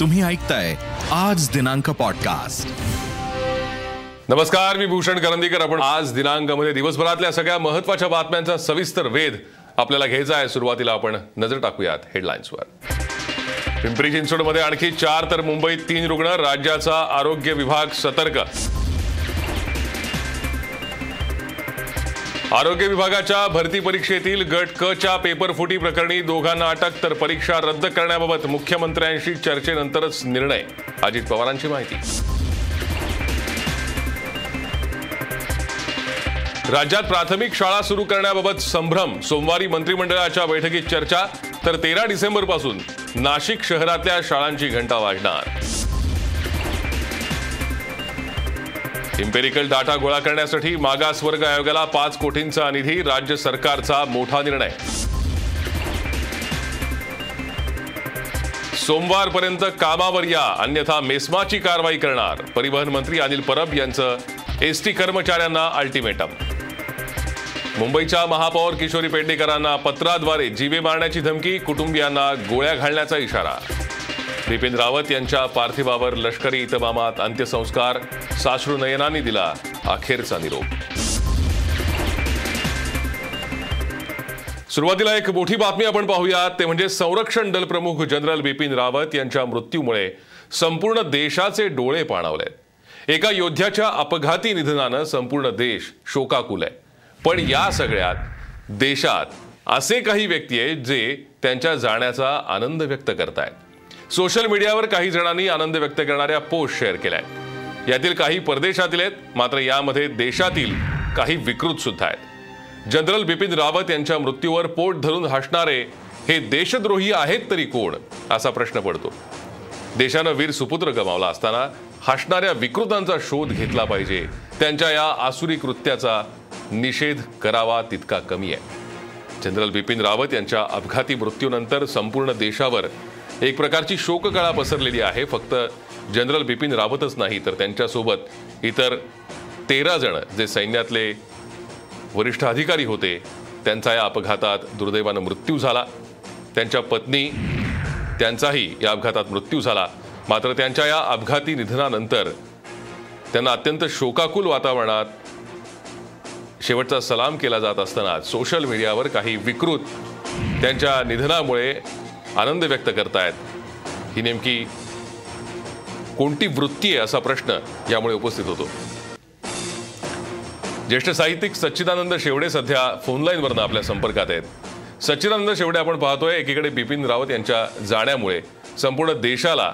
तुम्ही ऐकताय आज दिनांक पॉडकास्ट नमस्कार मी भूषण करंदीकर. आपण आज दिनांकमध्ये दिवसभरातल्या सगळ्या महत्त्वाच्या बातम्यांचा सविस्तर वेध आपल्याला घ्यायचा आहे. सुरुवातीला आपण नजर टाकूयात हेडलाईन्सवर पिंपरी चिंचवडमध्ये आणखी चार तर मुंबईत तीन रुग्ण राज्याचा आरोग्य विभाग सतर्क. आरोग्य विभागाच्या भरती परीक्षेतील गट क च्या पेपर फुटी प्रकरणी दोघांना अटक तर परीक्षा रद्द करण्याबाबत मुख्यमंत्र्यांशी चर्चेनंतरच निर्णय. अजित पवारांची माहिती. राज्यात प्राथमिक शाळा सुरू करण्याबाबत संभ्रम सोमवारी मंत्रिमंडळाच्या बैठकीत चर्चा तर तेरा डिसेंबरपासून नाशिक शहरातल्या शाळांची घंटा वाजणार. इम्पेरिकल डाटा गोळा करण्यासाठी मागासवर्ग आयोगाला पाच कोटींचा निधी राज्य सरकारचा मोठा निर्णय. सोमवारपर्यंत कामावर या अन्यथा मेस्माची कारवाई करणार परिवहन मंत्री अनिल परब यांचं एसटी कर्मचाऱ्यांना अल्टिमेटम मुंबईच्या महापौर किशोरी पेडणेकरांना पत्राद्वारे जीवे मारण्याची धमकी कुटुंबियांना गोळ्या घालण्याचा इशारा. बिपिन रावत यांच्या पार्थिवावर लष्करी इतमामात अंत्यसंस्कार साश्रू नयनांनी दिला अखेरचा निरोप. सुरुवातीला एक मोठी बातमी आपण पाहूयात ते म्हणजे संरक्षण दल प्रमुख जनरल बिपिन रावत यांच्या मृत्यूमुळे संपूर्ण देशाचे डोळे पाणावले. एका योद्ध्याच्या अपघाती निधनानं संपूर्ण देश शोकाकुल आहे पण या सगळ्यात देशात असे काही व्यक्ती आहेत जे त्यांच्या जाण्याचा आनंद व्यक्त करतायत. सोशल मीडियावर काही जणांनी आनंद व्यक्त करणाऱ्या पोस्ट शेअर केल्या आहेत. यातील काही परदेशातील आहेत मात्र यामध्ये देशातील काही विकृत सुद्धा आहेत. जनरल बिपिन रावत यांच्या मृत्यूवर पोट धरून हसणारे हे देशद्रोही आहेत तरी कोण असा प्रश्न पडतो. देशानं वीर सुपुत्र गमावला असताना हसणाऱ्या विकृतांचा शोध घेतला पाहिजे. त्यांच्या या आसुरी कृत्याचा निषेध करावा तितका कमी आहे. जनरल बिपिन रावत यांच्या अपघाती मृत्यूनंतर संपूर्ण देशावर एक प्रकारची शोककळा पसरलेली आहे. फक्त जनरल बिपिन रावतच नाही तर त्यांच्यासोबत इतर तेरा जण जे सैन्यातले वरिष्ठ अधिकारी होते त्यांचा या अपघातात दुर्दैवानं मृत्यू झाला. त्यांच्या पत्नी त्यांचाही या अपघातात मृत्यू झाला. मात्र त्यांच्या या अपघाती निधनानंतर त्यांना अत्यंत शोकाकुल वातावरणात शेवटचा सलाम केला जात असताना सोशल मीडियावर काही विकृत त्यांच्या निधनामुळे आनंद व्यक्त करतायत. ही नेमकी कोणती वृत्ती आहे असा प्रश्न यामुळे उपस्थित होतो. ज्येष्ठ साहित्यिक सच्चिदानंद शेवडे सध्या फोनलाईनवरनं आपल्या संपर्कात आहेत. सच्चिदानंद शेवडे आपण पाहतोय एकीकडे बिपिन रावत यांच्या जाण्यामुळे संपूर्ण देशाला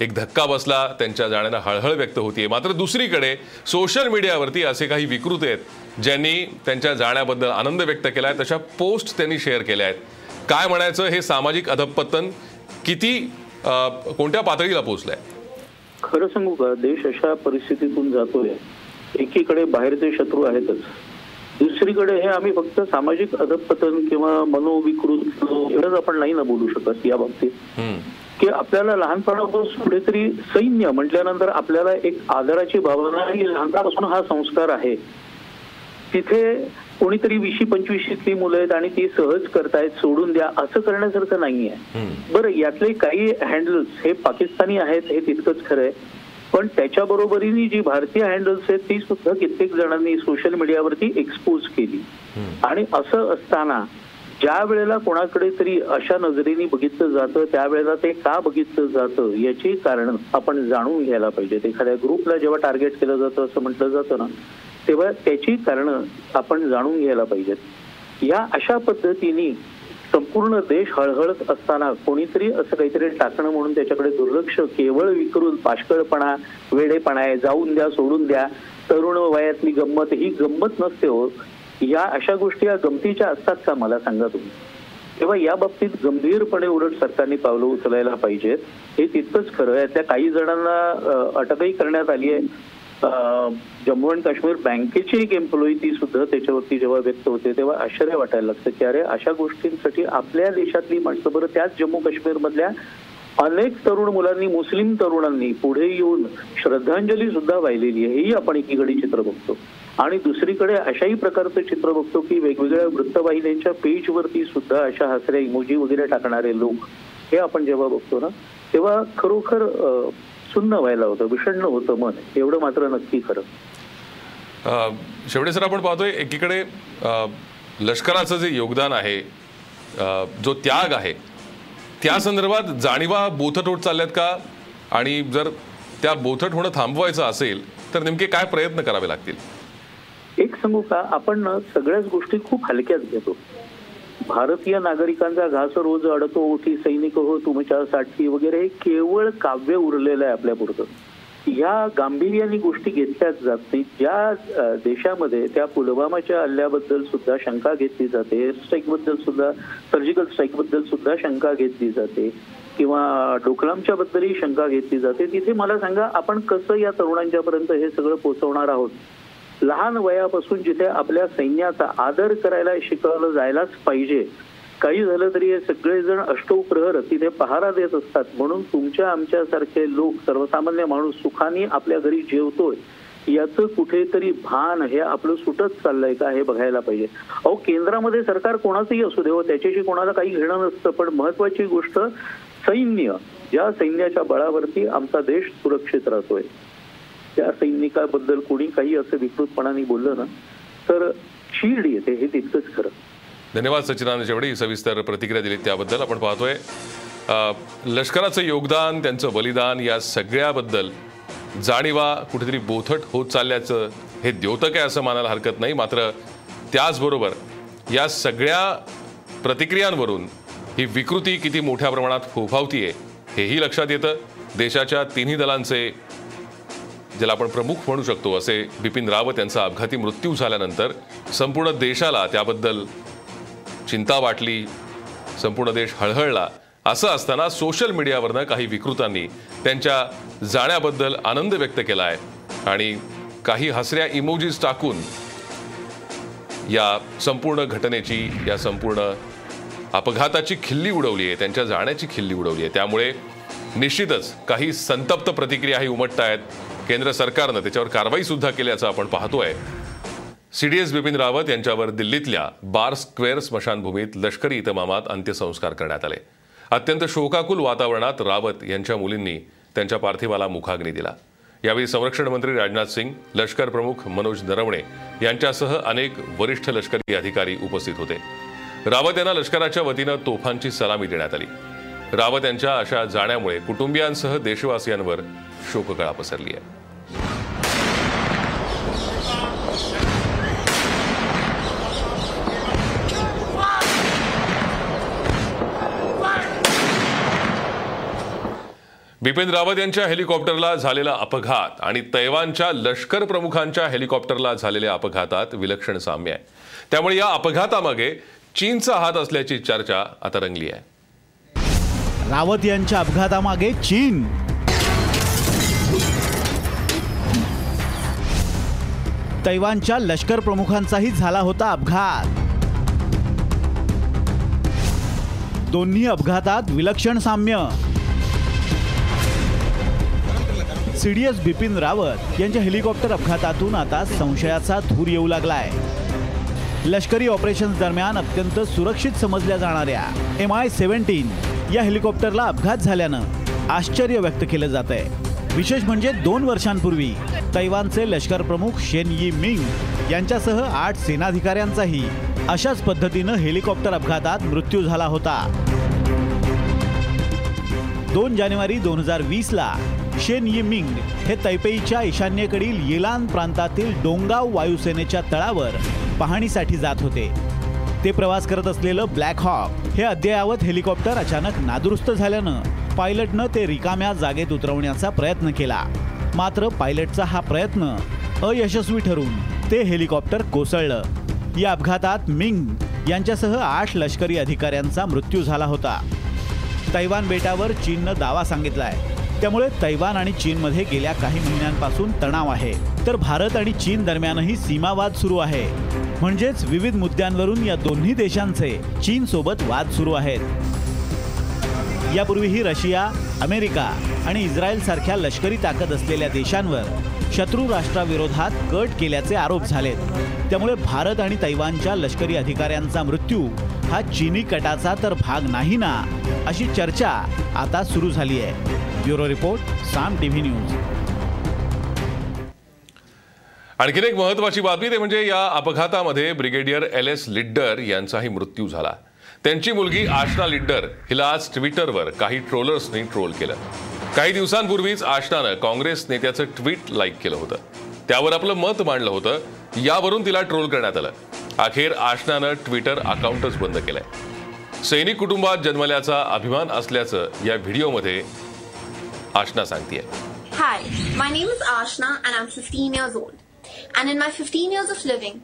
एक धक्का बसला त्यांच्या जाण्यानं हळहळ व्यक्त होतीये. मात्र दुसरीकडे सोशल मीडियावरती असे काही विकृत आहेत ज्यांनी त्यांच्या जाण्याबद्दल आनंद व्यक्त केला आहे तशा पोस्ट त्यांनी शेअर केल्या आहेत. काय म्हणायचं हे सामाजिक अधपतन किती कोणत्या पातळीला पोहोचलंय खरं सांगू का? देश अशा परिस्थितीतून जातोय. एकीकडे बाहेरचे शत्रू आहेतच. दुसरीकडे हे आम्ही फक्त सामाजिक अधपतन किंवा मनोविकृत एवढंच आपण नाही ना बोलू शकत या बाबतीत. की आपल्याला लहानपणापासून कुठेतरी सैन्य म्हटल्यानंतर आपल्याला एक आदराची भावना ही लहानपणापासून हा संस्कार आहे. तिथे कोणीतरी विशी पंचवीशीतली मुलं आहेत आणि ती सहज करतायत सोडून द्या असं करण्यासारखं नाहीये. बरं यातले काही हँडल्स हे पाकिस्तानी आहेत हे तितकंच खरं आहे. पण त्याच्या बरोबरीने जी भारतीय हँडल्स आहेत ती सुद्धा कित्येक जणांनी सोशल मीडियावरती एक्सपोज केली. आणि असं असताना ज्या वेळेला कोणाकडे तरी अशा नजरेने बघितलं जातं त्यावेळेला ते का बघितलं जातं याची कारण आपण जाणून घ्यायला पाहिजेत. एखाद्या ग्रुपला जेव्हा टार्गेट केलं जातं असं म्हटलं जातं ना तेव्हा त्याची कारणं आपण जाणून घ्यायला पाहिजेत. या अशा पद्धतीने संपूर्ण देश हळहळत असताना कोणीतरी असं काहीतरी टाकणं म्हणून त्याच्याकडे दुर्लक्ष केवळ विकृत पाष्कळपणा वेडेपणा आहे जाऊन द्या सोडून द्या तरुण वयातली गंमत ही गंमत नसते हो. या अशा गोष्टी या गमतीच्या असतात का मला सांगा तुम्ही? तेव्हा या बाबतीत गंभीरपणे उलट सरकारने पावलं उचलायला पाहिजेत. हे तितकंच खरं आहे. त्या काही जणांना अटकही करण्यात आली आहे. जम्मू अँड काश्मीर बँकेची एक एम्प्लॉई ती सुद्धा त्याच्यावरती जेव्हा व्यक्त होते तेव्हा आश्चर्य वाटायला लागतं की अरे अशा गोष्टींसाठी आपल्या देशातली माणसं बरं त्याच जम्मू काश्मीर मधल्या अनेक तरुण मुलांनी मुस्लिम तरुणांनी पुढे येऊन श्रद्धांजली सुद्धा वाहिलेली आहे. हेही आपण एकीकडे चित्र बघतो. आणि दुसरीकडे अशाही प्रकारचं चित्र बघतो की वेगवेगळ्या वृत्तवाहिन्यांच्या पेजवरती सुद्धा अशा हसऱ्या इमोजी वगैरे टाकणारे लोक हे आपण जेव्हा बघतो ना तेव्हा खरोखर सुन्न व्हायला होतं विषण्ण होतं मन एवढं मात्र नक्की खरं. शेवटे सर आपण पाहतोय एकीकडे लष्कराचं जे योगदान आहे जो त्याग आहे त्या संदर्भात जाणीवा बोथट होत चालल्यात का? आणि जर त्या बोथट होणं थांबवायचं असेल तर नेमके काय प्रयत्न करावे लागतील? एक सांगू का आपण सगळ्याच गोष्टी खूप हलक्यात घेतो. भारतीय नागरिकांचा घास रोज अडतो उठी सैनिक हो तुमच्यासाठी वगैरे हे केवळ काव्य उरलेलं आहे आपल्या पुरतं. गांभीर्याने गोष्टी घेतल्याच जात नाही ज्या देशामध्ये त्या पुलवामाच्या हल्ल्याबद्दल सुद्धा शंका घेतली जाते एअर स्ट्राईकबद्दल सुद्धा सर्जिकल स्ट्राईकबद्दल सुद्धा शंका घेतली जाते किंवा डोकलामच्या बद्दलही शंका घेतली जाते तिथे मला सांगा आपण कसं या तरुणांच्या पर्यंत हे सगळं पोहोचवणार आहोत? लहान वयापासून जिथे आपल्या सैन्याचा आदर करायला शिकवलं जायलाच पाहिजे. काही झालं तरी हे सगळेजण अष्टोप्रहर तिथे पहारा देत असतात. म्हणून तुमच्या आमच्यासारखे लोक सर्वसामान्य माणूस सुखाने आपल्या घरी जेवतोय याचं कुठेतरी भान हे आपलं सुटत चाललंय का हे बघायला पाहिजे. अहो केंद्रामध्ये सरकार कोणाचंही असू दे त्याच्याशी कोणाला काही घेणं नसतं पण महत्वाची गोष्ट सैन्य. ज्या सैन्याच्या बळावरती आमचा देश सुरक्षित राहतोय. त्या सैनिकाबद्दल कोणी काही असं विकृतपणाने बोललं ना तर चीड येते हे तितकंच खरं. धन्यवाद सचिनानंद जेवढी सविस्तर प्रतिक्रिया दिली त्याबद्दल आपण पाहतोय. लष्कराचं योगदान त्यांचं बलिदान या सगळ्याबद्दल जाणीवा कुठेतरी बोथट होत चालल्याचं हे द्योतक आहे असं मानायला हरकत नाही. मात्र त्याचबरोबर या सगळ्या प्रतिक्रियांवरून ही विकृती किती मोठ्या प्रमाणात फोफावतीये हेही लक्षात येतं. देशाच्या तिन्ही दलांचे ज्याला आपण प्रमुख म्हणू शकतो असे बिपिन रावत यांचा अपघाती मृत्यू झाल्यानंतर संपूर्ण देशाला त्याबद्दल चिंता वाटली संपूर्ण देश हळहळला. असं असताना सोशल मीडियावरनं काही विकृतांनी त्यांच्या जाण्याबद्दल आनंद व्यक्त केला आहे आणि काही हसऱ्या इमोजीज टाकून या संपूर्ण घटनेची या संपूर्ण अपघाताची खिल्ली उडवली आहे त्यांच्या जाण्याची खिल्ली उडवली आहे. त्यामुळे निश्चितच काही संतप्त प्रतिक्रियाही उमटत आहेत केंद्र सरकारनं त्याच्यावर कारवाई सुद्धा केल्याचं आपण पाहतोय. सीडीएस बिपिन रावत यांच्यावर दिल्लीतल्या बार स्क्वेअर स्मशानभूमीत लष्करी इतमामात अंत्यसंस्कार करण्यात आले. अत्यंत शोकाकुल वातावरणात रावत यांच्या मुलींनी त्यांच्या पार्थिवाला मुखाग्नी दिला. यावेळी संरक्षण मंत्री राजनाथ सिंग लष्कर प्रमुख मनोज नरवणे यांच्यासह अनेक वरिष्ठ लष्करी अधिकारी उपस्थित होते. रावत यांना लष्कराच्या वतीनं तोफांची सलामी देण्यात आली. रावत यांच्या अशा जाण्यामुळे कुटुंबियांसह देशवासियांवर शोककळा पसरली आहे बिपिन रावत यांच्या हेलिकॉप्टरला झालेला अपघात आणि तैवानच्या लष्कर प्रमुखांच्या हेलिकॉप्टरला झालेल्या अपघातात विलक्षण साम्य आहे. त्यामुळे या अपघातामागे चीनचा हात असल्याची चर्चा आता रंगली आहे. रावत यांच्या अपघातामागे चीन. तैवानच्या लष्कर प्रमुखांचाही झाला होता अपघात. दोन्ही अपघातात विलक्षण साम्य. सीडीएस बिपिन रावत यांच्या हेलिकॉप्टर अपघातातून आता संशयाचा धूर येऊ लागलाय. लष्करी ऑपरेशन्स दरम्यान अत्यंत सुरक्षित समजल्या जाणाऱ्या एम आय सेव्हन्टीन या हेलिकॉप्टरला अपघात झाल्यानं आश्चर्य व्यक्त केलं जात आहे विशेष म्हणजे दोन वर्षांपूर्वी तैवानचे लष्कर प्रमुख शेन यी मिंग यांच्यासह आठ सेनाधिकाऱ्यांचाही अशाच पद्धतीनं हेलिकॉप्टर अपघातात मृत्यू झाला होता. दोन जानेवारी दोन हजार वीसला शेन यिमिंग हे तैपेईच्या ईशान्येकडील येलान प्रांतातील डोंगाव वायुसेनेच्या तळावर पाहणीसाठी जात होते. ते प्रवास करत असलेलं ब्लॅक हॉक हे अद्ययावत हेलिकॉप्टर अचानक नादुरुस्त झाल्यानं पायलटनं ते रिकाम्या जागेत उतरवण्याचा प्रयत्न केला. मात्र पायलटचा हा प्रयत्न अयशस्वी ठरून ते हेलिकॉप्टर कोसळलं. या अपघातात मिंग यांच्यासह आठ लष्करी अधिकाऱ्यांचा मृत्यू झाला होता. तैवान बेटावर चीननं दावा सांगितलाय. त्यामुळे तैवान आणि चीनमध्ये गेल्या काही महिन्यांपासून तणाव आहे. तर भारत आणि चीन दरम्यानही सीमावाद सुरू आहे. म्हणजेच विविध मुद्द्यांवरून या दोन्ही देशांचे चीन सोबत वाद सुरू आहेत. यापूर्वीही रशिया अमेरिका आणि इस्रायल सारख्या लष्करी ताकद असलेल्या देशांवर शत्रू राष्ट्राविरोधात कट केल्याचे आरोप झालेत. त्यामुळे भारत आणि तैवानच्या लष्करी अधिकाऱ्यांचा मृत्यू हा चीनी कटाचा तर भाग नाही ना अशी चर्चा आता सुरू झाली आहे. Bureau report Saam TV news. आणखीन एक महत्वाची बातमी ते म्हणजे या अपघातामध्ये ब्रिगेडियर एल एस लिड्डर यांचाही मृत्यू झाला. त्यांची मुलगी आशना लिड्डर हिला आज ट्विटरवर काही ट्रोलर्सनी ट्रोल केलं. काही दिवसांपूर्वीच आशनानं काँग्रेस नेत्याचं ट्विट लाईक केलं होतं. त्यावर आपलं मत मांडलं होतं यावरून तिला ट्रोल करण्यात आलं. अखेर आशनानं ट्विटर अकाउंटच बंद केलंय. सैनिक कुटुंबात जन्मल्याचा अभिमान असल्याचं या व्हिडिओमध्ये आशना सांगतेय. Hi, my name is Ashna and I'm 15 years old. And in my 15 years of living,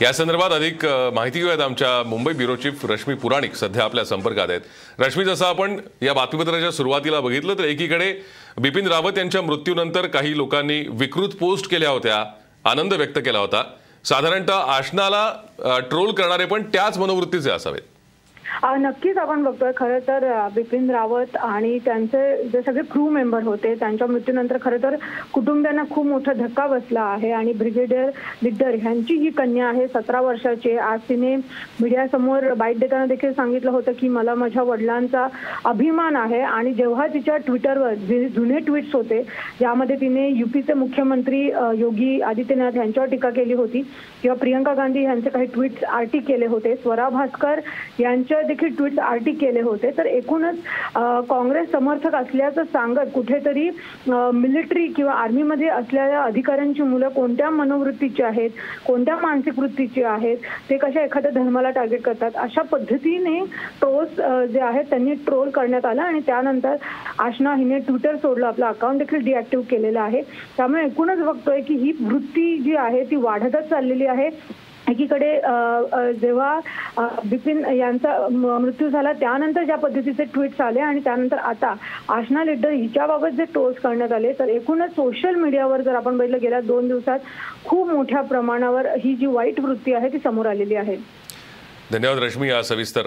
या संदर्भात अधिक माहिती घेऊयात आमच्या मुंबई ब्युरो चीफ रश्मी पुराणिक सध्या आपल्या संपर्कात आहेत. रश्मी जसं आपण या बातमीपत्राच्या सुरुवातीला बघितलं तर एकीकडे बिपिन रावत यांच्या मृत्यूनंतर काही लोकांनी विकृत पोस्ट केल्या होत्या आनंद व्यक्त केला होता. साधारणतः आशनाला ट्रोल करणारे पण त्याच मनोवृत्तीचे असावेत. नक्कीच आपण बघतोय खरं तर बिपिन रावत आणि त्यांचे जे सगळे क्रू मेंबर होते त्यांच्या मृत्यूनंतर खरं तर कुटुंबियांना खूप मोठा धक्का बसला आहे आणि ब्रिगेडियर दिग्दर ह्यांची ही कन्या आहे सतरा वर्षाची आज तिने मीडियासमोर बाईट देताना देखील सांगितलं होतं की मला माझ्या वडिलांचा अभिमान आहे आणि जेव्हा तिच्या ट्विटरवर जे जुने ट्विट्स होते ज्यामध्ये तिने युपीचे मुख्यमंत्री योगी आदित्यनाथ यांच्यावर टीका केली होती किंवा प्रियंका गांधी यांचे काही ट्विट आरटी केले होते स्वरा भास्कर यांच्या देखील ट्विट आरटी केले होते. तर एकूणच काँग्रेस समर्थक असल्याचं सांगत कुठेतरी मिलिटरी किंवा आर्मीमध्ये असलेल्या अधिकाऱ्यांची मुलं कोणत्या मनोवृत्तीची आहेत कोणत्या मानसिक वृत्तीची आहेत ते कशा एखाद्या धर्माला टार्गेट करतात अशा पद्धतीने ट्रोल्स जे आहेत त्यांनी ट्रोल करण्यात आलं आणि त्यानंतर आशना हिने ट्विटर सोडलं आपलं अकाउंट देखील डिॲक्टिव्ह केलेलं आहे. त्यामुळे एकूणच बघतोय की ही वृत्ती जी आहे ती वाढतच चाललेली आहे. एकीकडे जेव्हा बिपिन यांचा मृत्यू झाला त्यानंतर ज्या पद्धतीचे ट्विट्स आले आणि त्यानंतर आता आशना लिडर हिच्याबाबत जे टोल्स करण्यात आले तर एकूणच सोशल मीडियावर जर आपण बघितलं गेल्या दोन दिवसात खूप मोठ्या प्रमाणावर ही जी वाईट वृत्ती आहे ती समोर आलेली आहे. धन्यवाद रश्मी या सविस्तर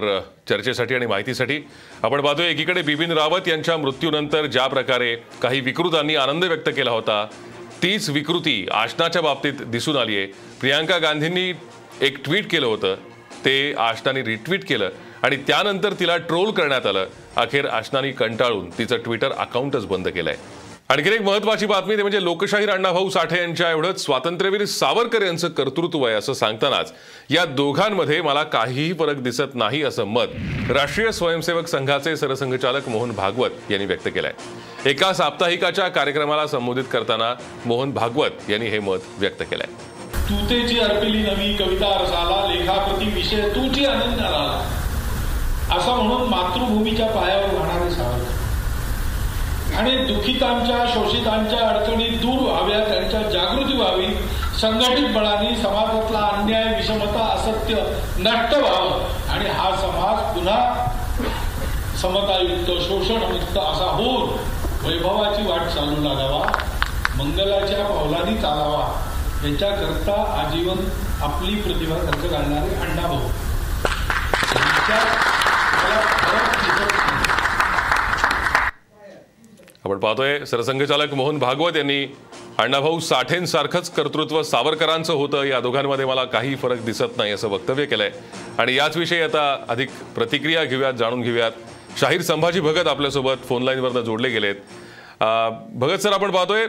चर्चेसाठी आणि माहितीसाठी. आपण पाहतोय एकीकडे बिपिन रावत यांच्या मृत्यूनंतर ज्या प्रकारे काही विकृतांनी आनंद व्यक्त केला होता तीच विकृती आशनाच्या बाबतीत दिसून आली आहे. प्रियांका गांधींनी एक ट्विट केलं होतं. ते आशनाने रिट्विट केलं आणि त्यानंतर तिला ट्रोल करण्यात आलं. अखेर आशनानी कंटाळून तिचं ट्विटर अकाउंटच बंद केलं आहे आणखी एक महत्वाची बातमी ते म्हणजे लोकशाहीर अण्णाभाऊ साठे यांच्या एवढंच. स्वातंत्र्यवीर सावरकर यांचं कर्तृत्व आहे असं सांगतानाच या दोघांमध्ये मला काहीही फरक दिसत नाही असं मत राष्ट्रीय स्वयंसेवक संघाचे सरसंघचालक मोहन भागवत यांनी व्यक्त केलंय. एका साप्ताहिकाच्या कार्यक्रमाला संबोधित करताना मोहन भागवत यांनी हे मत व्यक्त केलंय. तुतेची अर्पिली नवी कविता रसाला लेखाप्रती विषय तुझी आनंद आला म्हणून मातृभूमीच्या पायावर वाहणारे आणि दुःखितांच्या शोषितांच्या अडचणी दूर व्हाव्या त्यांच्या जागृती व्हावी. संघटित बळाने समाजातला अन्याय विषमता असत्य नष्ट व्हावं. आणि हा समाज पुन्हा समतायुक्त शोषणमुक्त असा होऊन वैभवाची वाट चालू लागावा. मंगलाच्या पावलांनी चालावा. याच्याकरता आजीवन आपली प्रतिभा खर्च घालणारे अण्णाभाऊ यांच्यात मला फरक दिसत नाही. आपण पाहतोय सरसंघचालक मोहन भागवत यांनी अण्णाभाऊ साठेंसारखंच कर्तृत्व सावरकरांचं होतं. या दोघांमध्ये मला काही फरक दिसत नाही असं वक्तव्य केलंय. आणि याचविषयी आता अधिक प्रतिक्रिया घेऊयात जाणून घेऊयात. शाहीर संभाजी भगत आपल्यासोबत फोन लाईनवरनं जोडले गेलेत. भगत सर आपण पाहतोय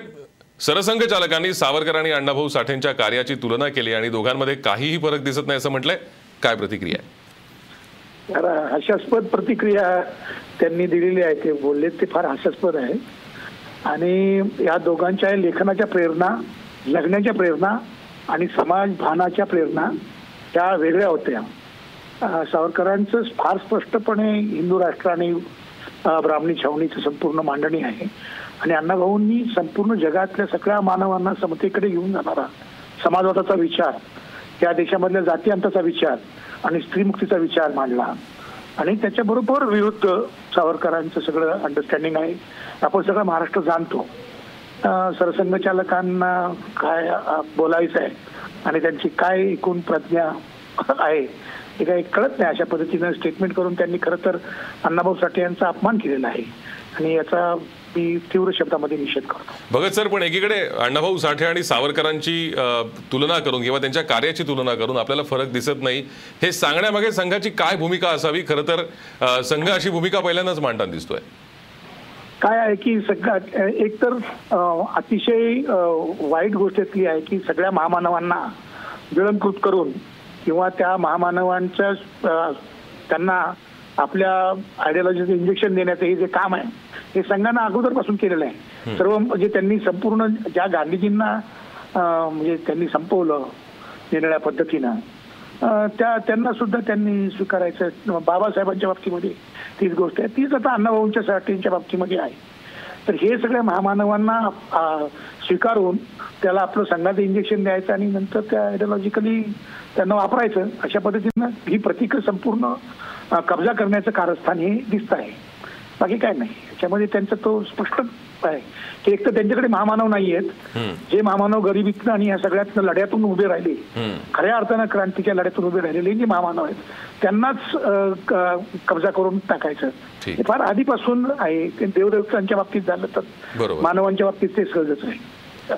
सरसंघचालकांनी सावरकर आणि अण्णाभाऊ साठेंच्या कार्याची तुलना केली आणि दोघांमध्ये काहीही फरक दिसत नाही असं म्हटलंय. काय प्रतिक्रिया आहे? हास्यास्पद प्रतिक्रिया त्यांनी दिलेली आहे ते बोलले ते फार हास्यास्पद आहे. आणि या दोघांच्या लेखनाच्या प्रेरणा लग्नाच्या प्रेरणा आणि समाज भानाच्या प्रेरणा त्या वेगळ्या होत्या. सावरकरांचं फार स्पष्टपणे हिंदू राष्ट्र आणि ब्राह्मणी छावणीची संपूर्ण मांडणी आहे. आणि अण्णाभाऊंनी संपूर्ण जगातल्या सगळ्या मानवांना समतेकडे घेऊन जाणारा समाजवादाचा विचार त्या देशामधल्या जातीअंताचा विचार आणि स्त्रीमुक्तीचा विचार मांडला. आणि त्याच्याबरोबर विरुद्ध सावरकरांचं सगळं अंडरस्टँडिंग आहे. आपण सगळं महाराष्ट्र जाणतो. सरसंघचालकांना काय बोलायचं आहे आणि त्यांची काय एकूण प्रज्ञा आहे हे काही कळत नाही. अशा पद्धतीनं स्टेटमेंट करून त्यांनी खरं तर अण्णाभाऊ साठे यांचा अपमान केलेला आहे. आणि याचा मी तीव्र शब्दामध्ये निषेध करतो. भगत सर पण एकीकडे अण्णाभाऊ साठे आणि सावरकरांची तुलना करून किंवा त्यांच्या कार्याची तुलना करून आपल्याला फरक दिसत नाही. हे सांगण्यामागे संघाची काय भूमिका असावी? खरं तर संघ अशी भूमिका पहिल्यांदाच मांडताना दिसतोय. काय आहे की सगळ्यात एक तर अं, अतिशय वाईट गोष्ट इथली आहे की सगळ्या महामानवांना गिळंकृत करून किंवा त्या महामानवांच्या त्यांना आपल्या आयडिओलॉजीचं इंजेक्शन देण्याचं हे जे काम आहे हे संघानं अगोदरपासून केलेलं आहे. सर्व म्हणजे त्यांनी संपूर्ण ज्या गांधीजींना म्हणजे त्यांनी संपवलं निरनिळ्या पद्धतीनं त्या त्यांना सुद्धा त्यांनी स्वीकारायचं. बाबासाहेबांच्या बाबतीमध्ये तीच गोष्ट आहे. तीच आता अण्णाभाऊंच्या साठींच्या बाबतीमध्ये आहे. तर हे सगळ्या महामानवांना स्वीकारून त्याला आपलं संघाचं इंजेक्शन द्यायचं आणि नंतर त्या आयडिओलॉजिकली त्यांना वापरायचं अशा पद्धतीनं ही प्रतीक संपूर्ण कब्जा करण्याचं कारस्थान हे दिसत आहे. बाकी काय नाही. याच्यामध्ये त्यांचा तो स्पष्ट आहे. की एक तर त्यांच्याकडे महामानव नाही आहेत. जे महामानव गरिबीतनं आणि या सगळ्यात लढ्यातून उभे राहिले. खऱ्या अर्थानं क्रांतीच्या लढ्यातून उभे राहिलेले जे महामानव आहेत त्यांनाच कब्जा करून टाकायचं. हे फार आधीपासून आहे. देवदेवतांच्या बाबतीत झालं तर. मानवांच्या बाबतीत ते सहजच आहे.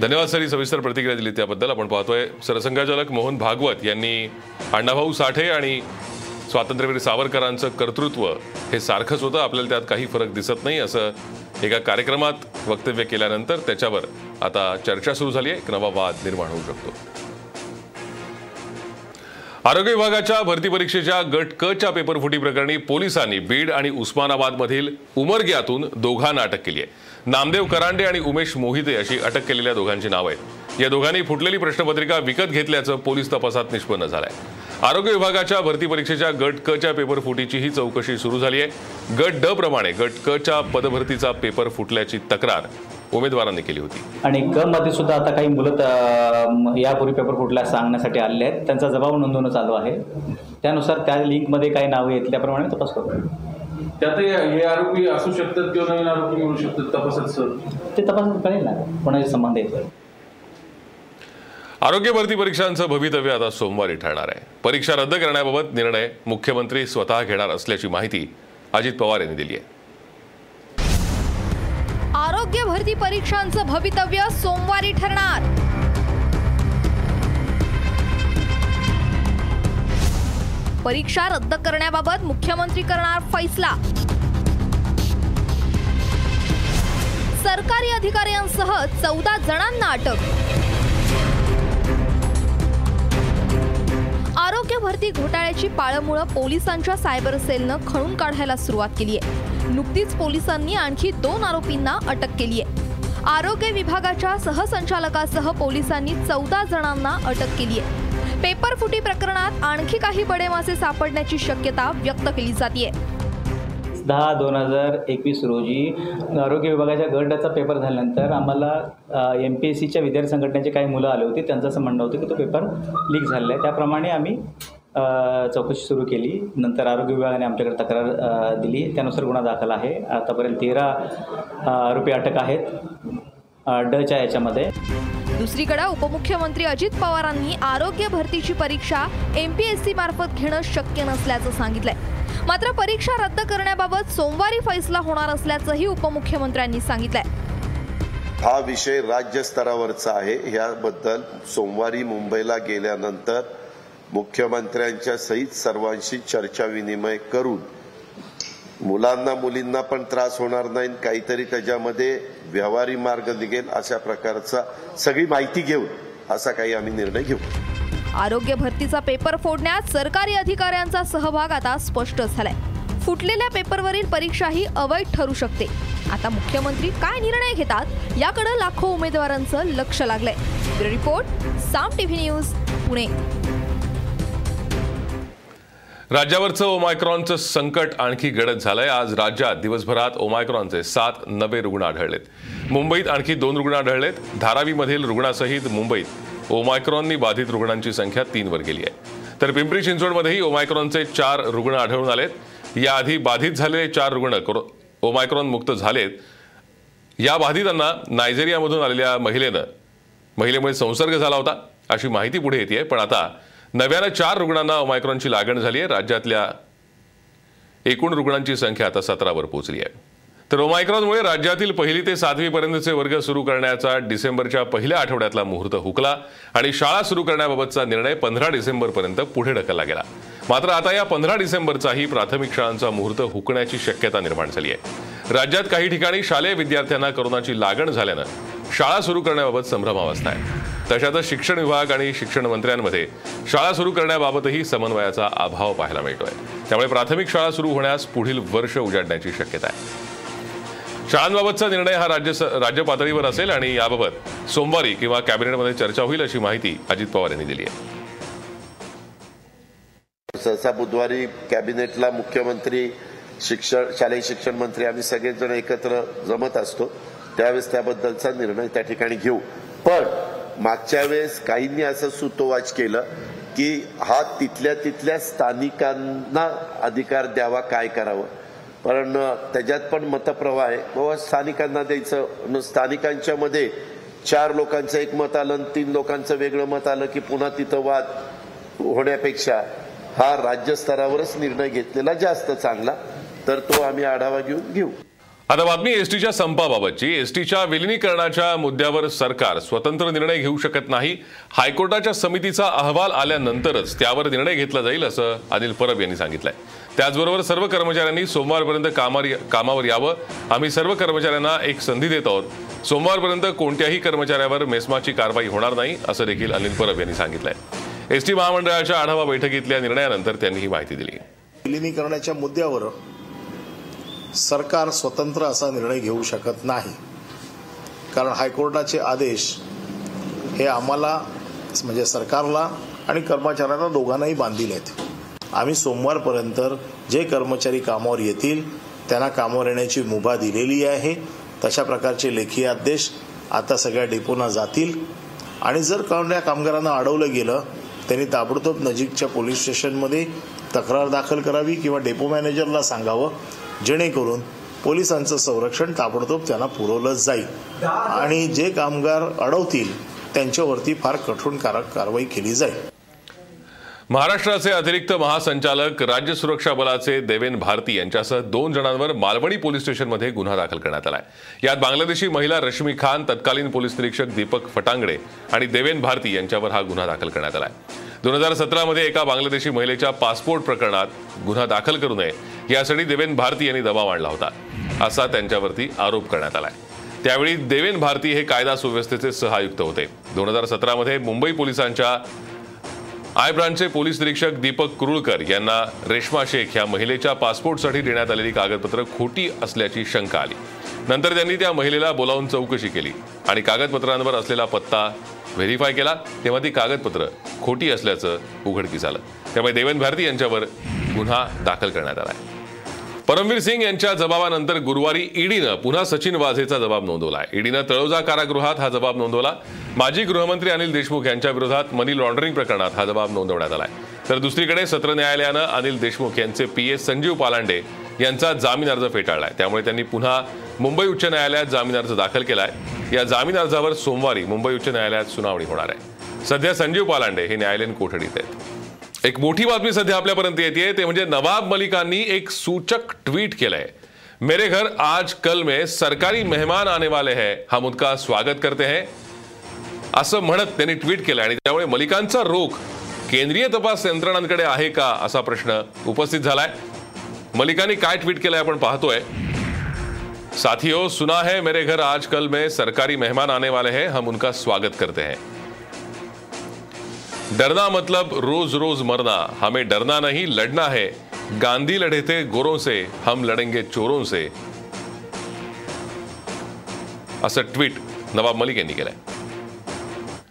धन्यवाद सर. ही सविस्तर प्रतिक्रिया दिली त्याबद्दल. आपण पाहतोय सरसंघचालक मोहन भागवत यांनी अण्णाभाऊ साठे आणि स्वातंत्र्यवीर सावरकरांचं कर्तृत्व हे सारखंच होतं. आपल्याला त्यात काही फरक दिसत नाही असं एका कार्यक्रमात वक्तव्य केल्यानंतर त्याच्यावर आता चर्चा सुरू झाली आहे. एक नवा वाद निर्माण होऊ शकतो. आरोग्य विभागाच्या भरती परीक्षेच्या गट क च्या पेपर फुटी प्रकरणी पोलिसांनी बीड आणि उस्मानाबादमधील उमरग्यातून दोघांना अटक केली आहे. नामदेव करांडे आणि उमेश मोहिते अशी अटक केलेल्या दोघांची नावं आहेत. या दोघांनी फुटलेली प्रश्नपत्रिका विकत घेतल्याचं पोलीस तपासात निष्पन्न झालंय. आरोग्य विभागाच्या भरती परीक्षेच्या गट क च्या पेपर फुटीची ही चौकशी सुरू झाली आहे. गट ड प्रमाणे गट क च्या पदभरतीचा पेपर फुटल्याची तक्रार उमेदवारांनी केली होती. आणि क मध्ये सुद्धा आता काही मुलं यापूर्वी पेपर फुटल्या सांगण्यासाठी आलेले आहेत. त्यांचा जबाब नोंदवणं चालू आहे. त्यानुसार त्या लिंकमध्ये काही नावं येतील त्याप्रमाणे तपास करू. त्यातही हे आरोपी असू शकतात किंवा नवीन आरोपी मिळू शकतात तपासात सर. ते तपास कळेल ना. कोणाचे संबंध आहेत? आरोग्य भरती परीक्षांचं भवितव्य आता सोमवारी ठरणार आहे. परीक्षा रद्द करण्याबाबत निर्णय मुख्यमंत्री स्वतः घेणार असल्याची माहिती अजित पवार यांनी दिली आहे. आरोग्य भरती परीक्षांचं भवितव्य सोमवारी ठरणार. परीक्षा रद्द करण्याबाबत मुख्यमंत्री करणार फैसला. सरकारी अधिकाऱ्यांसह चौदा जणांना अटक. आरोग्य भरती घोटाळ्याची पाळमुळं पोलिसांच्या सायबर सेलनं खणून काढायला सुरुवात केली आहे नुकतीच पोलिसांनी आणखी दोन आरोपींना अटक केली आहे आरोग्य विभागाच्या सहसंचालकासह पोलिसांनी चौदा जणांना अटक केली आहे पेपर फुटी प्रकरणात आणखी काही बडेमासे सापडण्याची शक्यता व्यक्त केली जाते दहा दोन हजार एकवीस रोजी आरोग्य विभागाच्या गटाचा पेपर झाल्यानंतर आम्हाला एम पी एस सीच्या विद्यार्थी संघटनेचे काही मुलं आले होते. त्यांचं असं म्हणणं होतं की तो पेपर लीक झालेला आहे. त्याप्रमाणे आम्ही चौकशी सुरू केली. नंतर आरोग्य विभागाने आमच्याकडे तक्रार दिली. त्यानुसार गुन्हा दाखल आहे. आतापर्यंत तेरा आरोपी अटक आहेत डच्या याच्यामध्ये. दुसरीकडे उपमुख्यमंत्री अजित पवारांनी आरोग्य भरतीची परीक्षा एम पी एस मार्फत घेणं शक्य नसल्याचं सांगितलंय. मात्र परीक्षा रद्द करण्याबाबत सोमवारी फैसला होणार असल्याचंही उपमुख्यमंत्र्यांनी सांगितलंय. हा विषय राज्यस्तरावरचा आहे. याबद्दल सोमवारी मुंबईला गेल्यानंतर मुख्यमंत्र्यांच्या सहित सर्वांशी चर्चा विनिमय करून मुलांना मुलींना पण त्रास होणार नाही काहीतरी त्याच्यामध्ये व्यवहारी मार्ग निघेल अशा प्रकारचा सगळी माहिती घेऊन असा काही आम्ही निर्णय घेऊ. आरोग्य भरतीचा पेपर फोडण्यात सरकारी अधिकाऱ्यांचा सहभाग आता स्पष्ट झालाय. फुटलेल्या पेपरवरील परीक्षाही अवैध ठरू शकते. आता मुख्यमंत्री काय निर्णय घेतात याकडे लाखो उमेदवारांचं लक्ष लागलंय. Report Saam TV news Pune. राज्यावरचं ओमायक्रॉनचं संकट आणखी गडद झालंय. आज राज्यात दिवसभरात ओमायक्रॉनचे सात नवे रुग्ण आढळलेत. मुंबईत आणखी दोन रुग्ण आढळलेत. धारावीमधील रुग्णासहित मुंबईत ओमायक्रॉननी बाधित रुग्णांची संख्या तीनवर गेली आहे. तर पिंपरी चिंचवडमध्येही ओमायक्रॉनचे चार रुग्ण आढळून आलेत. याआधी बाधित झालेले चार रुग्ण ओमायक्रॉन मुक्त झालेत. या बाधितांना नायजेरियामधून आलेल्या महिलेनं महिलेमुळे संसर्ग झाला होता अशी माहिती पुढे येते पण आता नव्यानं चार रुग्णांना ओमायक्रॉनची लागण झाली आहे राज्यातल्या एकूण रुग्णांची संख्या आता सतरावर पोहोचली आहे. तर ओमायक्रॉनमुळे राज्यातील पहिली ते सातवीपर्यंतचे वर्ग सुरू करण्याचा डिसेंबरच्या पहिल्या आठवड्यातला मुहूर्त हुकला आणि शाळा सुरू करण्याबाबतचा निर्णय पंधरा डिसेंबरपर्यंत पुढे ढकलला गेला. मात्र आता या पंधरा डिसेंबरचाही प्राथमिक शाळांचा मुहूर्त हुकण्याची शक्यता निर्माण झाली आहे. राज्यात काही ठिकाणी शालेय विद्यार्थ्यांना कोरोनाची लागण झाल्यानं शाळा सुरू करण्याबाबत संभ्रमावस्था आहे. तशातच शिक्षण विभाग आणि शिक्षण मंत्र्यांमध्ये शाळा सुरू करण्याबाबतही समन्वयाचा अभाव पाहायला मिळतोय. त्यामुळे प्राथमिक शाळा सुरू होण्यास पुढील वर्ष उजाडण्याची शक्यता आहे. शाळांबाबतचा निर्णय हा राज्य राज्य पातळीवर असेल आणि याबाबत सोमवारी किंवा कॅबिनेटमध्ये चर्चा होईल अशी माहिती अजित पवार यांनी दिली आहे. सहसा बुधवारी कॅबिनेटला मुख्यमंत्री शिक्षण शालेय शिक्षण मंत्री आम्ही सगळेजण एकत्र जमत असतो. त्यावेळेस त्याबद्दलचा निर्णय त्या ठिकाणी घेऊ. पण मागच्या वेळेस काहींनी असं सुतोवाच केलं की हा तिथल्या तिथल्या स्थानिकांना अधिकार द्यावा काय करावं? पण त्याच्यात पण मतप्रवाह आहे. बाबा स्थानिकांना द्यायचं. स्थानिकांच्या मध्ये चार लोकांचं एक मत आलं आणि तीन लोकांचं वेगळं मत आलं की पुन्हा तिथं वाद होण्यापेक्षा हा राज्य स्तरावरच निर्णय घेतलेला जास्त चांगला. तर तो आम्ही आढावा घेऊन घेऊ. आता बातमी एसटीच्या संपाबाबतची. एसटीच्या विलिनीकरणाच्या मुद्द्यावर सरकार स्वतंत्र निर्णय घेऊ शकत नाही. हायकोर्टाच्या समितीचा अहवाल आल्यानंतरच त्यावर निर्णय घेतला जाईल असं अनिल परब यांनी सांगितलंय. त्याचबरोबर सर्व कर्मचाऱ्यांनी सोमवारपर्यंत कामावर कामावर यावं. आम्ही सर्व कर्मचाऱ्यांना एक संधी देत आहोत. सोमवारपर्यंत कोणत्याही कर्मचाऱ्यावर मेस्माची कारवाई होणार नाही असं देखील अनिल परब यांनी सांगितलंय. एसटी महामंडळाच्या आढावा बैठकीतल्या निर्णयानंतर त्यांनी ही माहिती दिली. विलिनीकरणाच्या मुद्द्यावर सरकार स्वतंत्र असा निर्णय घेऊ शकत नाही. कारण हायकोर्टाचे आदेश हे आम्हाला म्हणजे सरकारला आणि कर्मचाऱ्यांना दोघांनाही बांधील आहेत. आम्ही सोमवारपर्यंत जे कर्मचारी कामावर येतील त्यांना कामावर येण्याची मुभा दिलेली आहे. तशा प्रकारचे लेखी आदेश आता सगळ्या डेपोना जातील. आणि जर कोणत्या कामगारांना अडवलं गेलं त्यांनी ताबडतोब नजीकच्या पोलीस स्टेशनमध्ये तक्रार दाखल करावी किंवा डेपो मॅनेजरला सांगावं जेणेकरून पोलिसांचं संरक्षण ताबडतोब त्यांना पुरवलं जाईल. आणि जे कामगार अडवतील त्यांच्यावरती फार कठोर कारवाई केली जाईल. महाराष्ट्राचे अतिरिक्त महासंचालक राज्य सुरक्षा बलाचे देवेन भारती यांच्यासह दोन जणांवर मालवणी पोलीस स्टेशनमध्ये गुन्हा दाखल करण्यात आलाय. यात बांगलादेशी महिला रश्मी खान तत्कालीन पोलीस निरीक्षक दीपक फटांगडे आणि देवेन भारती यांच्यावर हा गुन्हा दाखल करण्यात आला आहे दोन हजार सतरामध्ये एका बांगलादेशी महिलेच्या पासपोर्ट प्रकरणात गुन्हा दाखल करू नये यासाठी देवेन भारती यांनी दबाव आणला होता असा त्यांच्यावरती आरोप करण्यात आलाय. त्यावेळी देवेन भारती हे कायदा सुव्यवस्थेचे सहायुक्त होते. दोन हजार सतरामध्ये मुंबई पोलिसांच्या आय ब्रांचचे पोलीस निरीक्षक दीपक कुरुळकर यांना रेश्मा शेख या महिलेच्या पासपोर्टसाठी देण्यात आलेली कागदपत्र खोटी असल्याची शंका आली. नंतर त्यांनी त्या महिलेला बोलावून चौकशी केली आणि कागदपत्रांवर असलेला पत्ता व्हेरीफाय केला. तेव्हा ती कागदपत्र खोटी असल्याचं उघडकीस आलं. त्यामुळे देवेंद्र भारती यांच्यावर गुन्हा दाखल करण्यात आला आहे. परमवीर सिंग यांच्या जबाबानंतर गुरुवारी ईडीनं पुन्हा सचिन वाझेचा जबाब नोंदवला ईडीनं तळोजा कारागृहात हा जबाब नोंदवला. माजी गृहमंत्री अनिल देशमुख यांच्या विरोधात मनी लॉन्ड्रिंग प्रकरणात हा जबाब नोंदवण्यात आलाय. तर दुसरीकडे सत्र न्यायालयानं अनिल देशमुख यांचे पी एस संजीव पालांडे यांचा जामीन अर्ज फेटाळलाय. त्यामुळे त्यांनी पुन्हा मुंबई उच्च न्यायालयात जामीन अर्ज दाखल केलाय. या जामीन अर्जावर सोमवारी मुंबई उच्च न्यायालयात सुनावणी होणार आहे. सध्या संजीव पालांडे हे न्यायालयीन कोठडीत आहेत. एक मोठी बातमी सध्या आपल्यापर्यंत येते ते म्हणजे नवाब मलिकांनी एक सूचक ट्विट केलंय. मेरे घर आज कल में सरकारी मेहमान आने वाले हैं. हम उनका स्वागत करते हैं. असं म्हणत त्यांनी ट्विट केलं आणि त्यामुळे मलिकांचा रोख केंद्रीय तपास यंत्रणांकडे आहे का असा प्रश्न उपस्थित झालाय. मलिकांनी काय ट्विट केलंय आपण पाहतोय. साथियों सुना है मेरे घर आज कल में सरकारी मेहमान आने वाले हैं. हम उनका स्वागत करते हैं. डरना मतलब रोज रोज मरना। हमें डरना नहीं लड़ना है। गांधी लड़े थे गोरों से हम लड़ेंगे चोरों से। असं ट्विट। नवाब मलिक यांनी केलंय।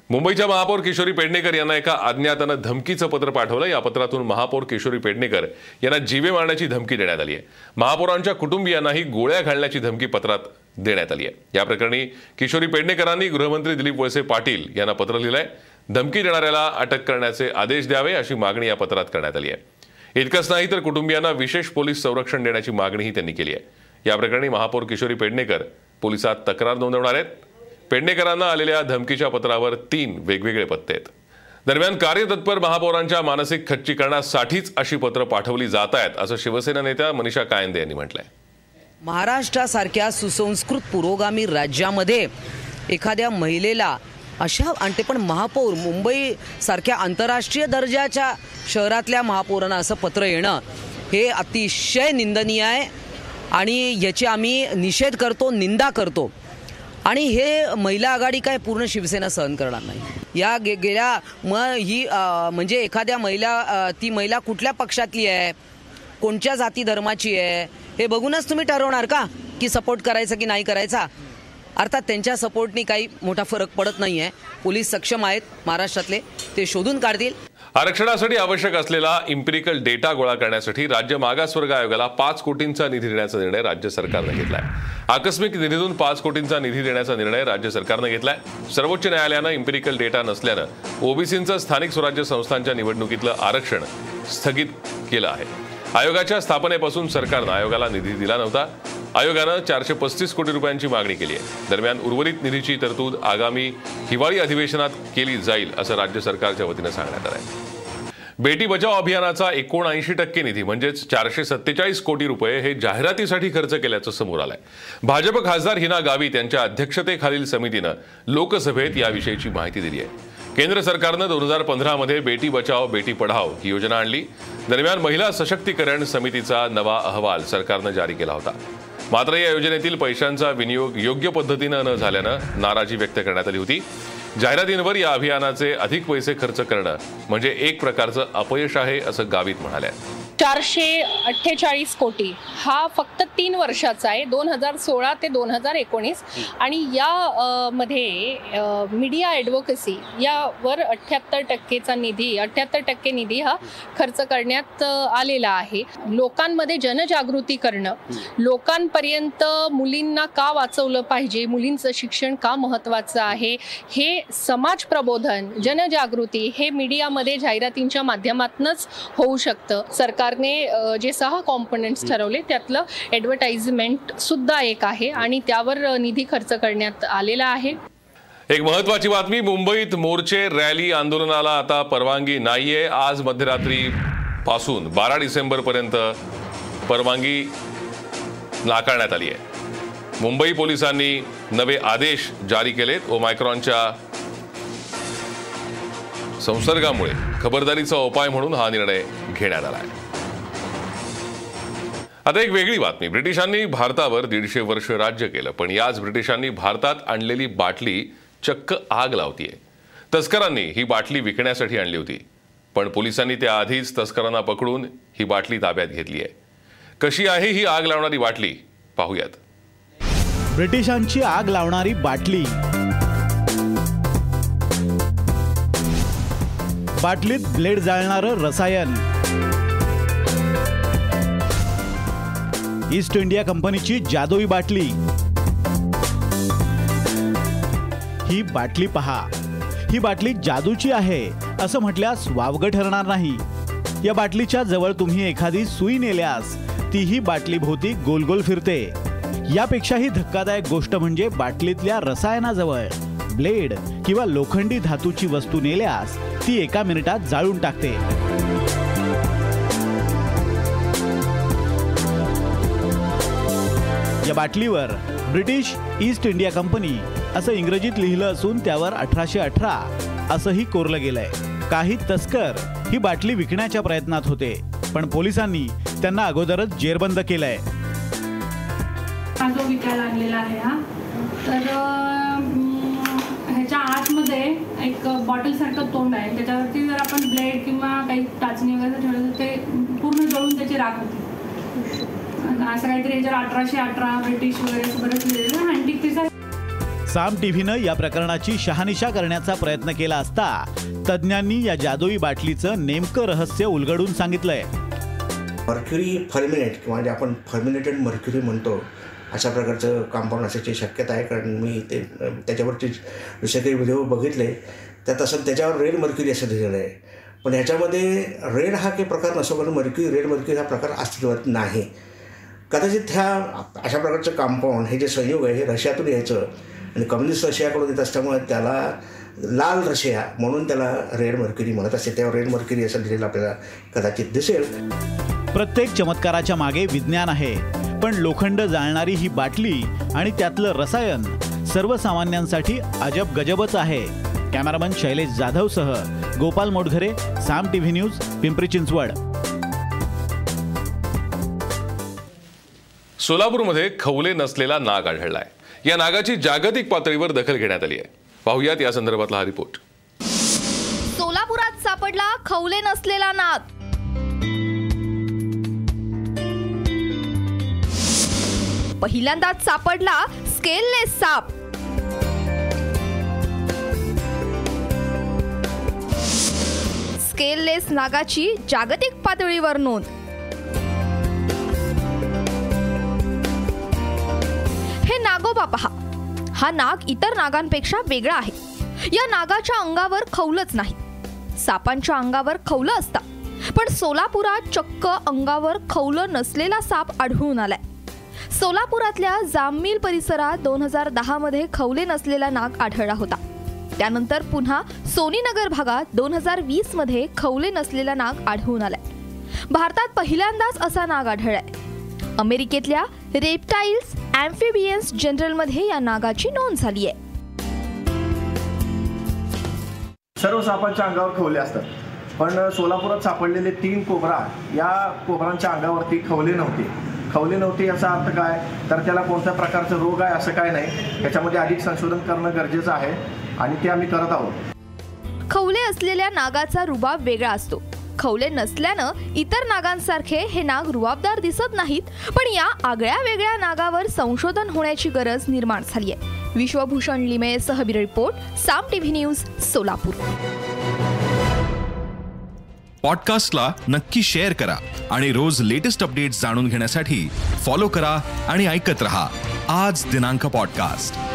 मुंबईच्या महापौर किशोरी पेडणेकर यांना एका अज्ञातानं धमकीचं पत्र पाठवलं. या पत्रातून महापौर किशोरी पेडणेकर यांना जीवे मारण्याची धमकी देण्यात आली आहे. महापौरांच्या कुटुंबियांनाही गोळ्या घालण्याची धमकी पत्रात देण्यात आली आहे. या प्रकरणी किशोरी पेडणेकरांनी गृहमंत्री दिलीप वळसे पाटील यांना पत्र लिहिलंय. धमकी देणाऱ्याला अटक करण्याचे आदेश द्यावे अशी मागणी या पत्रात करण्यात आली आहे. इतकंच नाही तर कुटुंबियांना विशेष पोलीस संरक्षण देण्याची मागणीही त्यांनी केली आहे. या प्रकरणी महापौर किशोरी पेडणेकर पोलिसात तक्रार नोंदवणार आहेत. पेडणेकरांना आलेल्या धमकीच्या पत्रावर तीन वेगवेगळे पत्ते आहेत. दरम्यान कार्यतत्पर महापौरांच्या मानसिक खच्चीकरणासाठीच अशी पत्र पाठवली जात आहेत असं शिवसेना नेत्या मनीषा कायंदे यांनी म्हटलंय. महाराष्ट्रासारख्या सुसंस्कृत पुरोगामी राज्यामध्ये एखाद्या महिलेला अशा आणि ते पण महापौर मुंबई सारख्या आंतरराष्ट्रीय दर्जाच्या शहरातल्या महापौरांना असं पत्र येणं हे अतिशय निंदनीय आहे. आणि याची आम्ही निषेध करतो निंदा करतो. आणि हे महिला आघाडी काय पूर्ण शिवसेना सहन करणार नाही. या गे गेल्या मग ही म्हणजे एखाद्या महिला ती महिला कुठल्या पक्षातली आहे? कोणत्या जाती धर्माची आहे? हे बघूनच तुम्ही ठरवणार का? की सपोर्ट करायचा की नाही करायचा? अर्थात त्यांच्या सपोर्टनी काही मोठा फरक पडत नाही आहे पोलीस सक्षम आहेत महाराष्ट्रातले ते शोधून काढतील. आरक्षणासाठी आवश्यक असलेला इम्पिरिकल डेटा गोळा करण्यासाठी राज्य मागासवर्ग आयोगाला पाच कोटींचा निधी देण्याचा निर्णय राज्य सरकारनं घेतलाय. आकस्मिक निधीतून पाच कोटींचा निधी देण्याचा निर्णय राज्य सरकारनं घेतलाय. सर्वोच्च न्यायालयानं इम्पिरिकल डेटा नसल्यानं ओबीसींचं स्थानिक स्वराज्य संस्थांच्या निवडणुकीतलं आरक्षण स्थगित केलं आहे. आयोगाच्या स्थापनेपासून सरकारनं आयोगाला निधी दिला नव्हता. आयोगानं चारशे पस्तीस कोटी रुपयांची मागणी केली आहे. दरम्यान उर्वरित निधीची तरतूद आगामी हिवाळी अधिवेशनात केली जाईल असं राज्य सरकारच्या वतीनं सांगण्यात आलं आहे बेटी बचाव अभियानाचा एकोणऐंशी टक्के निधी म्हणजेच चारशे सत्तेचाळीस कोटी रुपये हे जाहिरातीसाठी खर्च केल्याचं समोर आलंय. भाजप खासदार हिना गावित यांच्या अध्यक्षतेखालील समितीनं लोकसभेत याविषयीची माहिती दिली आहे. केंद्र सरकारनं दोन हजार पंधरामध्ये बेटी बचाव बेटी पढाव ही योजना आणली. दरम्यान महिला सशक्तीकरण समितीचा नवा अहवाल सरकारनं जारी केला होता. मात्र या योजनेतील पैशांचा विनियोग योग्य पद्धतीनं न झाल्यानं नाराजी व्यक्त करण्यात आली होती. जाहिरातींवर या अभियानाचे अधिक पैसे खर्च करणं म्हणजे एक प्रकारचं अपयश आहे असं गावित म्हणाल्या. चारशे अठ्ठेचाळीस कोटी. हा फक्त तीन वर्षाचा आहे दोन हजार सोळा ते दोन हजार एकोणीस. आणि या मध्ये मीडिया ॲडव्होकसी यावर अठ्ठ्याहत्तर टक्केचा निधी अठ्ठ्याहत्तर टक्के निधी हा खर्च करण्यात आलेला आहे. लोकांमध्ये जनजागृती करणं लोकांपर्यंत मुलींना का वाचवलं पाहिजे मुलींचं शिक्षण का महत्त्वाचं आहे हे समाज प्रबोधन जनजागृती हे मीडियामध्ये जाहिरातींच्या माध्यमातूनच होऊ शकतं. सरकार सरकारने जे सहा कॉम्पोनंट्स ठरवले त्यातलं ॲडव्हर्टाइजमेंट सुद्धा एक आहे आणि त्यावर निधी खर्च करण्यात आलेला आहे. एक महत्वाची बातमी मुंबईत मोर्चे रॅली आंदोलनाला आता परवानगी नाहीये. आज मध्यरात्री पासून बारा डिसेंबर पर्यंत परवानगी नाकारण्यात आली आहे. मुंबई पोलिसांनी नवे आदेश जारी केलेत. ओमायक्रॉनच्या संसर्गामुळे खबरदारीचा उपाय म्हणून हा निर्णय घेण्यात आला आहे. आता एक वेगळी बातमी. ब्रिटिशांनी भारतावर दीडशे वर्ष राज्य केलं पण याच ब्रिटिशांनी भारतात आणलेली बाटली चक्क आग लावतीये. तस्करांनी ही बाटली विकण्यासाठी आणली होती पण पोलिसांनी त्याआधीच तस्करांना पकडून ही बाटली ताब्यात घेतली आहे कशी आहे ही आग लावणारी बाटली? पाहूयात. ब्रिटिशांची आग लावणारी बाटली. बाटलीत ब्लेड जाळणारं रसायन. ईस्ट इंडिया कंपनीची जादुई बाटली. ही बाटली पहा. ही बाटली जादूची आहे असं म्हटल्यास वावगं ठरणार नाही. या बाटलीच्या जवळ तुम्ही एखादी सुई नेल्यास तीही बाटली भोवती गोलगोल फिरते. यापेक्षाही धक्कादायक गोष्ट म्हणजे बाटलीतल्या रसायनाजवळ ब्लेड किंवा लोखंडी धातूची वस्तू नेल्यास ती एका मिनिटात जाळून टाकते. या बाटलीवर ब्रिटिश ईस्ट इंडिया कंपनी असं इंग्रजीत लिहिलं असून त्यावर अठराशे अठरा असंही कोरलं गेलंय. काही तस्कर ही बाटली विकण्याच्या प्रयत्नात होते पण पोलिसांनी त्यांना अगोदरच जेरबंद केलंय. जो विकायला आणलेला आहे हा. तर ह्याच्या आतमध्ये एक बॉटल सारखं तोंड आहे. त्याच्यावरती जर आपण ब्लेड किंवा काही टाचणी वगैरे ठेवलं तर ते पूर्ण जळून त्याची राख होती. असं काहीतरी याच्यावर अठराशे अठरा ब्रिटिश वगैरे असं बरंच लिहिलेलं आहे. अँटिक पीस आहे साम टीव्हीनं या प्रकरणाची शहानिशा करण्याचा प्रयत्न केला असता तज्ज्ञांनी या जादुई बाटलीचं नेमकं रहस्य उलगडून सांगितलंय. मर्क्युरी फर्मिनेट किंवा जे आपण फर्मिनेटेड मर्क्युरी म्हणतो अशा प्रकारचं कंपाऊंड असण्याची शक्यता आहे कारण मी ते त्याच्यावरचे दुसरे काही व्हिडिओ बघितले त्यात असं त्याच्यावर रेड मर्क्युरी असं लिहिलेलं आहे. पण ह्याच्यामध्ये रेड हा काही प्रकार नसतो पण मर्क्युरी रेड मर्क्युरी हा प्रकार अस्तित्वात नाही. कदाचित ह्या अशा प्रकारचं कंपाऊंड हे जे संयोग आहे हे रशियातून यायचं आणि कम्युनिस्ट रशियाकडून येत असल्यामुळे त्याला लाल रशिया म्हणून त्याला रेड मर्क्युरी म्हणत असते. तेव्हा रेड मर्क्युरी असं लिहिलेलं आपल्याला कदाचित दिसेल. प्रत्येक चमत्काराच्या मागे विज्ञान आहे पण लोखंड जाळणारी ही बाटली आणि त्यातलं रसायन सर्वसामान्यांसाठी अजब गजबच आहे. कॅमेरामन शैलेश जाधवसह गोपाल मोडघरे साम टीव्ही न्यूज पिंपरी चिंचवड. सोलापूरमध्ये खवले नसलेला नाग आढळलाय. या नागाची जागतिक पातळीवर दखल घेण्यात आली आहे. पाहुयात या संदर्भातला हा रिपोर्ट. सोलापुरात सापडला खवले नसलेला नाग. पहिल्यांदाच सापडला स्केललेस साप. स्केललेस नागाची जागतिक पातळीवर नोंद. नागोबा पहा हा नाग इतर नागांपेक्षा वेगळा आहे. या नागाच्या अंगावर खवलंच नाही. सापांच्या अंगावर खवलं असता. पण सोलापुरात चक्क अंगावर खवलं नसलेला साप आढळून आलाय. सोलापुरातल्या जाममिल परिसरात दोन हजार दहा मध्ये खवले नसलेला नाग आढळला होता. त्यानंतर पुन्हा सोनीनगर भागात दोन हजार वीसमध्ये खवले नसलेला नाग आढळून आलाय. भारतात पहिल्यांदाच असा नाग आढळलाय. अमेरिकेतल्या रेप्टाईल्स अँफिबियन्स जनरलमध्ये या नागाची नोंद झाली आहे सर्व सापांच्या अंगावर खवले असतात. पण सोलापुरात सापडलेले तीन कोबरा या कोबरांच्या अंगावरती खवले नव्हते. खवले नव्हते याचा अर्थ काय? तर त्याला कोणत्या प्रकारचा रोग आहे असं काय नाही याच्यामध्ये अधिक संशोधन करणं गरजेचं आहे आणि ते आम्ही करत आहोत. खवले असलेल्या नागाचा रुबाब वेगळा असतो. खवले नसल्यानं इतर नागांसारखे हे नाग रुबाबदार दिसत नाहीत पण या आगळ्या वेगळ्या नागावर संशोधन होण्याची गरज निर्माण झाली आहे. Vishwabhushan Lime सहबीर report Saam TV news Solapur. पॉडकास्टला नक्की शेअर करा आणि रोज लेटेस्ट अपडेट्स जाणून घेण्यासाठी फॉलो करा आणि ऐकत रहा. आज दिनांक पॉडकास्ट.